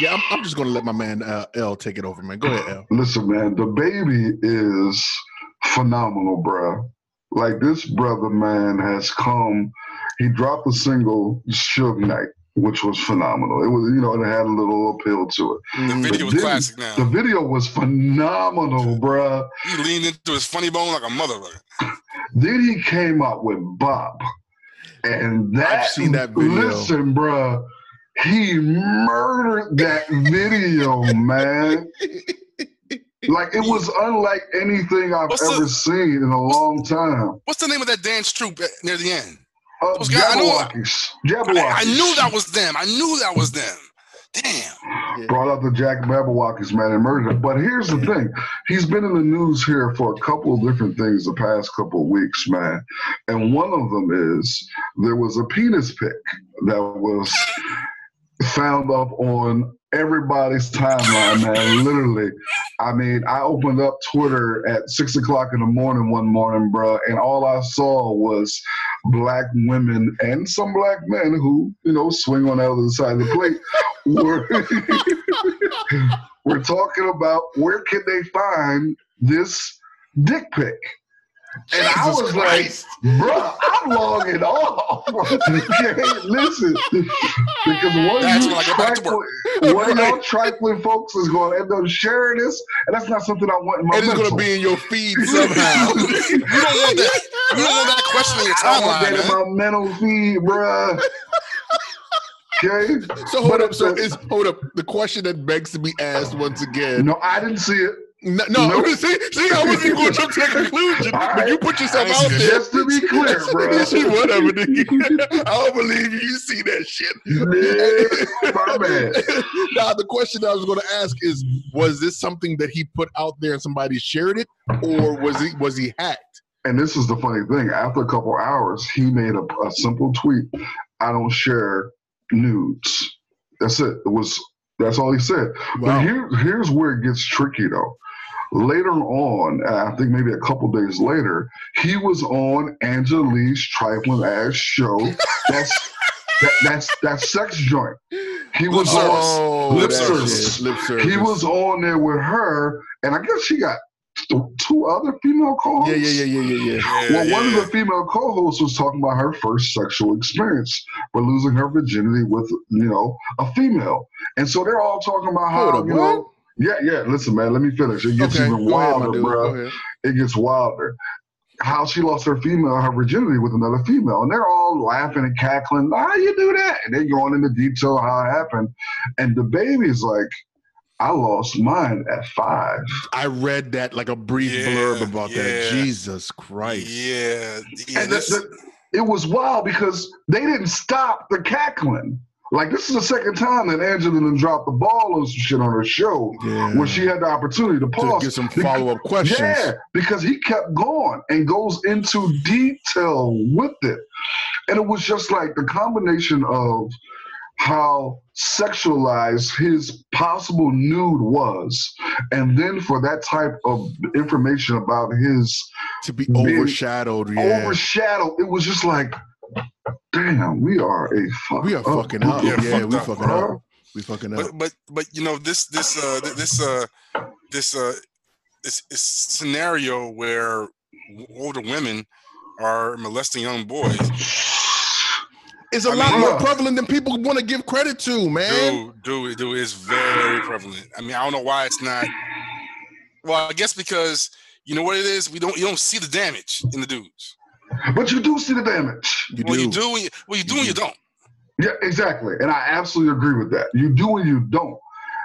yeah, I'm, I'm just going to let my man uh, L take it over, man. Go ahead, L. listen, man, DaBaby is phenomenal, bruh. Like this brother, man, has come. He dropped a single, Suge Knight, which was phenomenal. It was, you know, it had a little appeal to it. The video was Then classic now. The video was phenomenal, bruh. He leaned into his funny bone like a motherfucker. Then he came out with Bop. And that, I've seen that video. listen, bruh, he murdered that video, man. Like it was unlike anything I've What's the- ever seen in a long time. What's the name of that dance troupe at- near the end? Uh, Those guys- I know- Jabbawockeez. Jabbawockeez. I, I knew that was them. I knew that was them. Damn. Brought up the Jack Jabbawockeez, man, and murdered him. But here's the thing: he's been in the news here for a couple of different things the past couple of weeks, man. And one of them is there was a penis pic that was found up on everybody's timeline, man. Literally. I mean, I opened up Twitter at six o'clock in the morning one morning, bro, and all I saw was black women and some black men who, you know, swing on the other side of the plate. Were we're talking about where can they find this dick pic? And I was Christ. like, bro, I'm logging off. okay, listen. Because one That's of you when I go trifling, one of y'all trifling folks is going to end up sharing this, and that's not something I want in my And it's going to be in your feed somehow. you don't want that. You don't want that question in your I want timeline, that man. in my mental feed, bruh. Okay? so hold But up. So it's- is hold up. The question that begs to be asked once again. No, I didn't see it. No, no, see, see, I wasn't going to jump to that conclusion, All but you put yourself out there. Just to be clear, bro. Whatever, nigga. I don't believe you. See that shit. Bad. now, the question I was going to ask is: Was this something that he put out there and somebody shared it, or was he was he hacked? And this is the funny thing. After a couple hours, he made a, a simple tweet. I don't share nudes. That's it. It was that's all he said. But here, here's where it gets tricky though. Later on, uh, I think maybe a couple days later, he was on Angela Yee's trifling ass show. That's that, that's that sex joint. He was Lip on Oh, Lip that service. Lip service. he was on there with her, and I guess she got two other female co-hosts. Yeah, yeah, yeah, yeah, yeah, yeah. Yeah, Well, one of the female co-hosts was talking about her first sexual experience by losing her virginity with, you know, a female, and so they're all talking about how, Hold up, you what? know, yeah, yeah. Listen, man, let me finish. It gets Okay, even go ahead, wilder, bro. It gets wilder. How she lost her female, her virginity with another female, and they're all laughing and cackling. How you do that? And they're going into detail how it happened, and DaBaby's like, "I lost mine at five. I read that like a brief Yeah, blurb about that. Jesus Christ. Yeah, yeah. and the- the- it was wild because they didn't stop the cackling. Like this is the second time that Angela done dropped the ball on some shit on her show Yeah. where she had the opportunity to pause. to get some follow up questions. Yeah, because he kept going and goes into detail with it. And it was just like the combination of how sexualized his possible nude was, and then for that type of information about his To be overshadowed. Yeah. overshadowed, it was just like, damn, we are a fuck. we are fucking up. Yeah, Yeah, we up, fucking bro. up. We fucking up. but but but you know this this uh this uh this uh this, this scenario where older women are molesting young boys is a I lot mean- more prevalent than people want to give credit to, man. dude dude dude it's very prevalent i mean i don't know why it's not well i guess because you know what it is we don't you don't see the damage in the dudes But you do see the damage. You well do. you do when you, well you do You and you do. don't Yeah, exactly. And I absolutely agree with that. You do and you don't.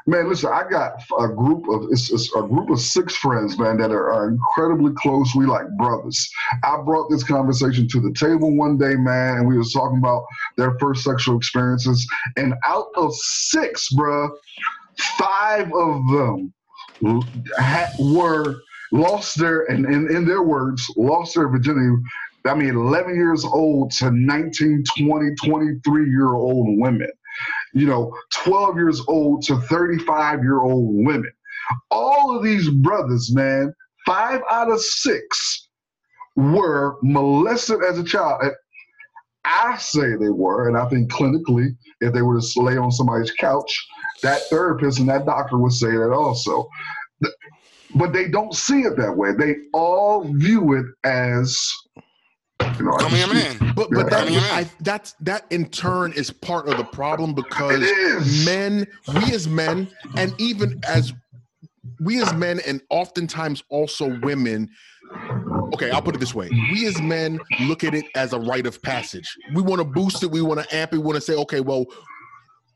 Man, listen, I got a group of it's, it's a group of six friends, man, that are, are, incredibly close. We like brothers. I brought this conversation to the table one day, man, and we was talking about their first sexual experiences. And out of six, bruh, five of them ha- were lost their and in their words lost their virginity I mean, 11 years old to 19, 20, 23 year old women, you know, 12 years old to 35 year old women. All of these brothers, man, five out of six were molested as a child. I say they were, and I think clinically, if they were to lay on somebody's couch, that therapist and that doctor would say that also. But they don't see it that way. They all view it as you know, Coming in. But but that I, that's that in turn is part of the problem because men, we as men, and even as we as men, and oftentimes also women. Okay, I'll put it this way: we as men look at it as a rite of passage. We want to boost it. We want to amp it. We want to say, okay, well,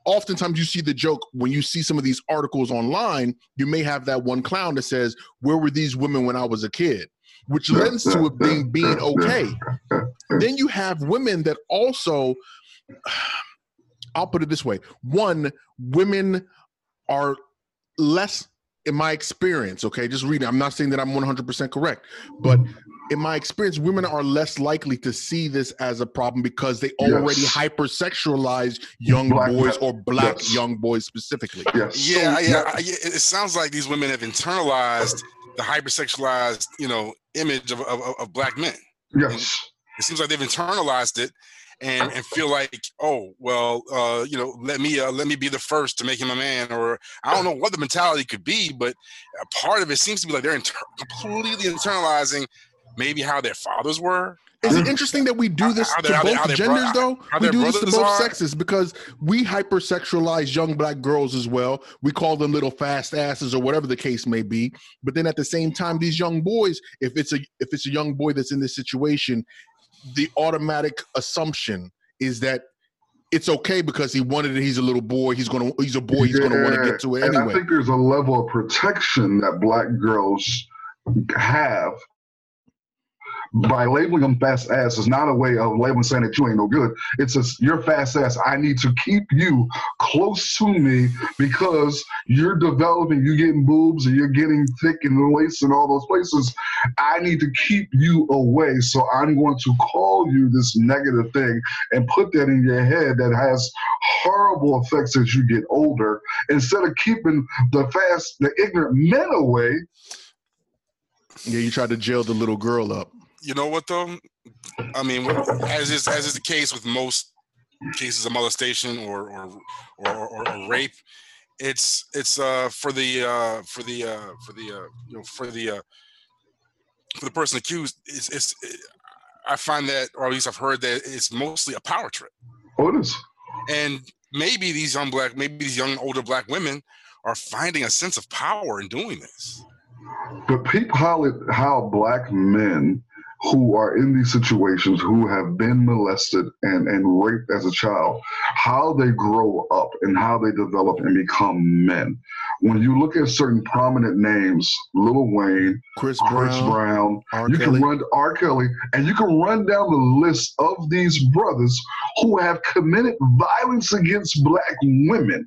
oftentimes you see the joke when you see some of these articles online you may have that one clown that says where were these women when i was a kid which lends to it being being okay. then you have women that also I'll put it this way. One, women are less in my experience, okay, just reading. I'm not saying that I'm 100% correct, but in my experience, women are less likely to see this as a problem because they already yes. hypersexualize young black boys or black yes. young boys specifically. Yes. Yeah, so, yeah, yeah. It sounds like these women have internalized the hypersexualized, you know, image of, of, of black men. Yes. And it seems like they've internalized it and, and feel like, oh, well, uh, you know, let me uh, let me be the first to make him a man, or I don't know what the mentality could be, but a part of it seems to be like they're inter- completely internalizing maybe how their fathers were, is it interesting that we do this to both genders, though? We do this to both are? sexes because we hypersexualize young black girls as well. We call them little fast asses or whatever the case may be. But then at the same time, these young boys, if it's a if it's a young boy that's in this situation, the automatic assumption is that it's okay because he wanted it. He's a little boy. He's gonna. He's a boy. He's yeah, gonna want to get to it anyway. And I think there's a level of protection that black girls have by labeling them fast ass is not a way of labeling saying that you ain't no good. It's just you're fast ass. I need to keep you close to me because you're developing, you're getting boobs and you're getting thick and waist and all those places. I need to keep you away. So I'm going to call you this negative thing and put that in your head that has horrible effects as you get older. Instead of keeping the fast, the ignorant men away. Yeah, you tried to jail the little girl up you know what though? I mean, as is as is the case with most cases of molestation or or or, or, or rape, it's it's uh for the uh for the uh for the uh you know for the uh for the person accused it's it's it, I find that or at least I've heard that it's mostly a power trip. Oh, it is. And maybe these young black maybe these young older black women are finding a sense of power in doing this. But people how how black men who are in these situations who have been molested and, and raped as a child, how they grow up and how they develop and become men. When you look at certain prominent names, Lil Wayne, Chris, Chris Brown, Brown you Kelly. can run R. Kelly, and you can run down the list of these brothers who have committed violence against black women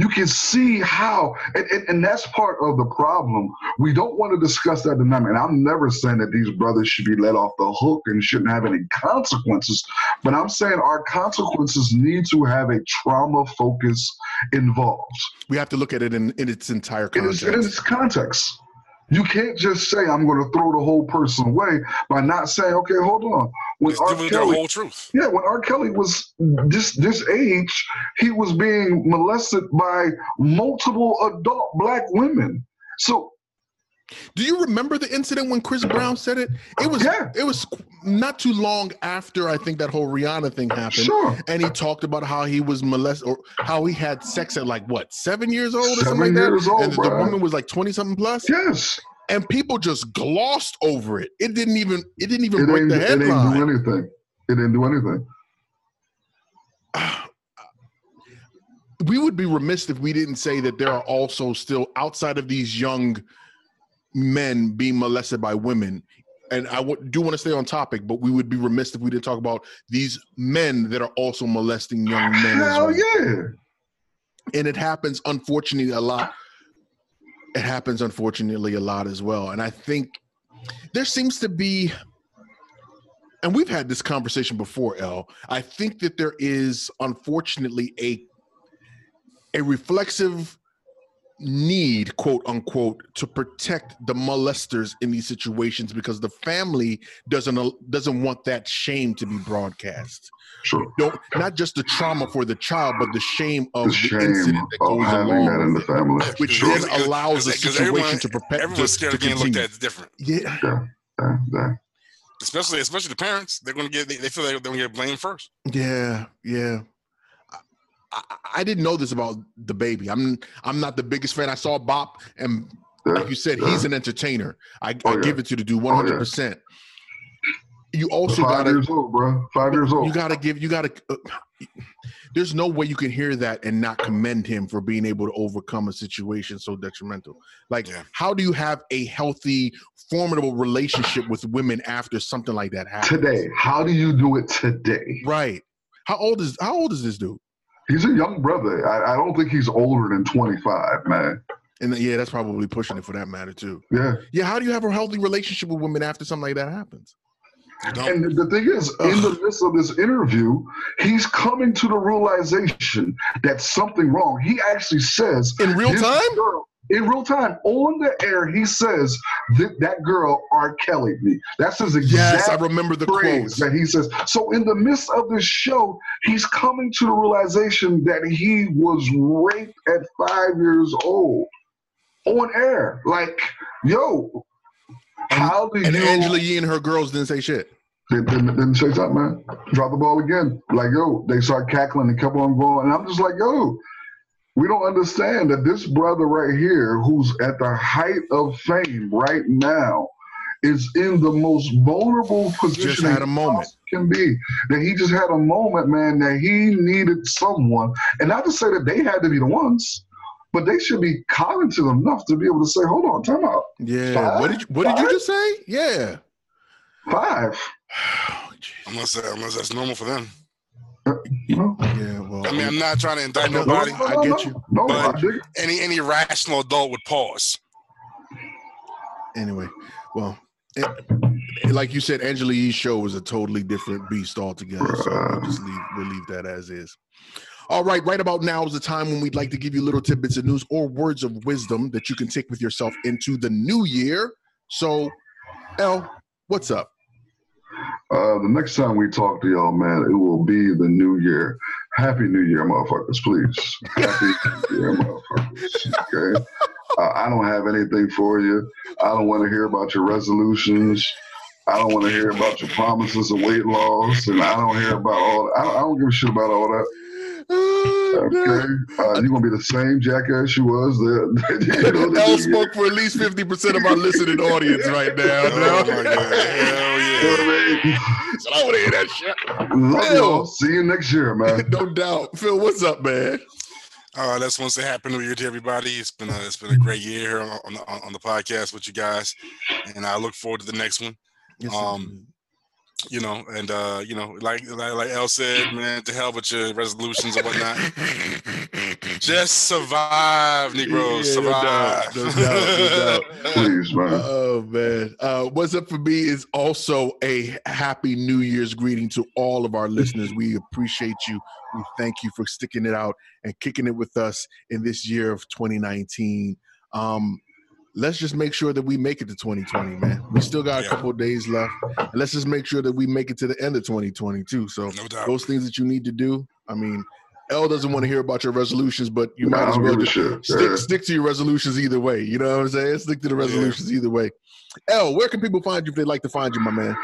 you can see how, and, and, and, that's part of the problem. We don't want to discuss that dynamic. And I'm never saying that these brothers should be let off the hook and shouldn't have any consequences, but I'm saying our consequences need to have a trauma focus involved. We have to look at it in, in its entire context. In its, in its context. You can't just say I'm going to throw the whole person away by not saying, okay, hold on. When R. Kelly, whole truth. Yeah, when R. Kelly was this this age, he was being molested by multiple adult black women. So do you remember the incident when Chris Brown said it? It was yeah. it was not too long after I think that whole Rihanna thing happened. Sure. And he talked about how he was molested or how he had sex at like what seven years old or seven something like that. Old, and the, the woman was like twenty something plus. Yes. And people just glossed over it. It didn't even it didn't even it break the headline. It didn't do anything. It didn't do anything. we would be remiss if we didn't say that there are also still outside of these young men being molested by women. And I w- do want to stay on topic, but we would be remiss if we didn't talk about these men that are also molesting young men. as Hell well. yeah. and it happens unfortunately a lot it happens unfortunately a lot as well and i think there seems to be and we've had this conversation before l i think that there is unfortunately a a reflexive need quote unquote to protect the molesters in these situations because the family doesn't uh, doesn't want that shame to be broadcast Sure. don't not just the trauma for the child, but the shame of The the, shame incident that of goes having along that in the family. which Sure. then allows the situation everyone- to perpetuate. Everyone's scared to of being looked continue. at different. Yeah, Yeah, yeah. Especially, especially the parents. They're going to get. They, they feel like they're going to get blamed first. yeah, yeah. I, I, didn't know this about DaBaby. I'm I'm not the biggest fan. I saw Bop, and yeah. like you said, yeah. he's an entertainer. I, Oh, I yeah. give it to the dude Oh, 100. yeah. percent You also Five gotta years old, bro. Five years old. you gotta give you gotta uh, there's no way you can hear that and not commend him for being able to overcome a situation so detrimental like how do you have a healthy formidable relationship with women after something like that happens today. How do you do it today? right how old is how old is this dude He's a young brother. I, I don't think he's older than 25, man. and yeah that's probably pushing it for that matter too Yeah. yeah how do you have a healthy relationship with women after something like that happens And the thing is, in the midst of this interview, he's coming to the realization that something wrong. He actually says, in real time girl- in real time, on the air, he says that that girl R. Kelly me. That's his exact yes i remember the phrase quote that he says. So in the midst of this show, he's coming to the realization that he was raped at five years old on air. Like, yo, how do and you? angela yee and her girls didn't say shit Didn't, didn't, didn't say something, man. Drop the ball again. Like, yo, they start cackling and kept on going. And I'm just like, yo, we don't understand that this brother right here, who's at the height of fame right now, is in the most vulnerable position Just had a moment. can be. That he just had a moment, man, that he needed someone. And not to say that they had to be the ones, but they should be cognitive enough to be able to say, hold on, time out. yeah Five? what did you what did you just say yeah Five. Oh, jeez. Unless, uh, unless that's normal for them. You know? yeah well I mean, I'm not trying to indict No, nobody. I get you. No, But- I dig it. Any any rational adult would pause. anyway, well, it, it- like you said, Angela Yee's show was a totally different beast altogether. So we'll just leave we'll leave that as is. All right, right about now is the time when we'd like to give you little tidbits of news or words of wisdom that you can take with yourself into the new year. So, L, what's up? Uh, the next time we talk to y'all, man, it will be the new year. Happy New Year, motherfuckers, please. Happy New Year, motherfuckers. Okay. Uh, I don't have anything for you. I don't want to hear about your resolutions. I don't want to hear about your promises of weight loss, and I don't hear about all. I don't, I don't give a shit about all that. Okay, uh, you're gonna be the same jackass you was there. you know, L spoke for at least 50% of our listening audience right now. Oh my god! Hell You know yeah! what I mean? So I want to hear that shit. Love y'all. See you next year, man. no doubt. Phil, what's up, man? Uh, let's want to say New Year to everybody. It's been a it's been a great year here on, on the on the podcast with you guys, and I look forward to the next one. Yes, Um, You know, and uh, you know, like like like El said, man, to hell with your resolutions and whatnot. Just survive, Negroes. Yeah, no survive. doubt, no doubt, no doubt. Please, man. Oh man. Uh, what's up for me is also a happy New Year's greeting to all of our listeners. We appreciate you. We thank you for sticking it out and kicking it with us in this year of 2019. Um, let's just make sure that we make it to 2020, man. We still got a Yeah. couple of days left. And let's just make sure that we make it to the end of 2022. So No doubt. those things that you need to do. I mean, L doesn't want to hear about your resolutions, but you Nah, might as well just shit. stick Yeah. stick to your resolutions either way. You know what I'm saying? Stick to the resolutions either way. L, where can people find you if they'd like to find you, my man?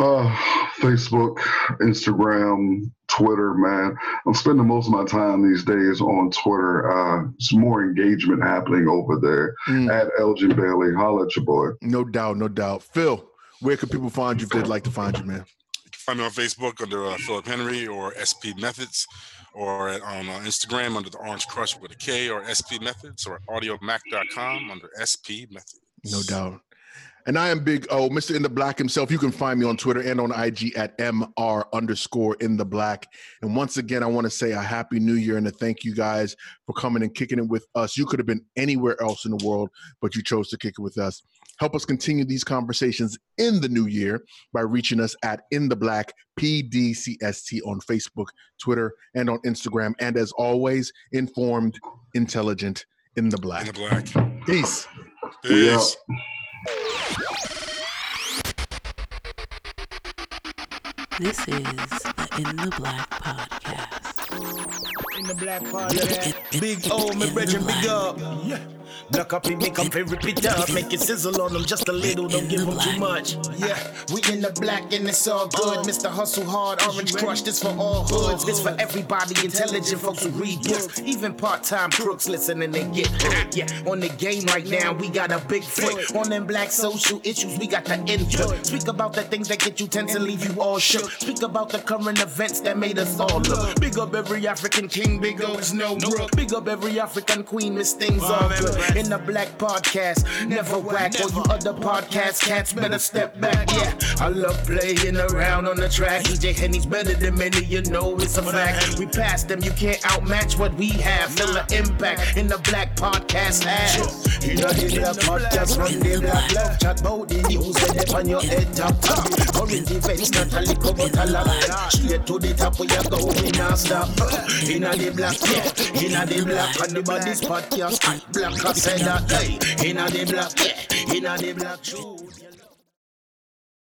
Uh, Facebook, Instagram, Twitter, man. I'm spending most of my time these days on Twitter. Uh, it's more engagement happening over there. Mm, At Elgin Bailey, holla at your boy. no doubt, no doubt. Phil, where can people find you if they'd like to find you, man? You can find me on Facebook under uh, Philip Henry or SP Methods, or at, on uh, Instagram under the Orange Crush with a K or SP Methods or audiomack.com under SP Methods. No doubt. And I am Big oh, O, Mr. In the Black himself. You can find me on Twitter and on IG at MR underscore in the black. And once again, I want to say a happy new year and to thank you guys for coming and kicking it with us. You could have been anywhere else in the world, but you chose to kick it with us. Help us continue these conversations in the new year by reaching us at In the Black PDCST on Facebook, Twitter, and on Instagram. And as always, informed, intelligent, in the black. In the black. Peace. Peace. This is the In the Black podcast. In the black podcast. Big O, my brethren, big up. Black up, make fi rip it up. Make it sizzle on them just a little, don't give them too much. Yeah, we in the black and it's all good. Mr. Hustle Hard, Orange Crush, this for all hoods. This for everybody, intelligent folks who read books. Even part-time crooks listen and they get hooked. Yeah, on the game right now, we got a big foot. On them black social issues, we got the input. Speak about the things that get you tense and leave you all shook. Speak about the current events that made us all look. Big up every African king, big O's no rook. Big up every African queen, Miss Things all good. In the black podcast, never whack. All you other podcast cats better step back. Yeah, I love playing around on the track. DJ Henny's better than many, you know it's a fact. We passed them, you can't outmatch what we have. Feel the impact in the black podcast has. You know the black podcast from the black love chat about the news and they on your head top top. Current events, not a little but a lot. Straight to the top, we are going non stop. In the black, yeah, in the black, and the body's podcast. Black, I said that, hey, in the black, yeah, in the black, true.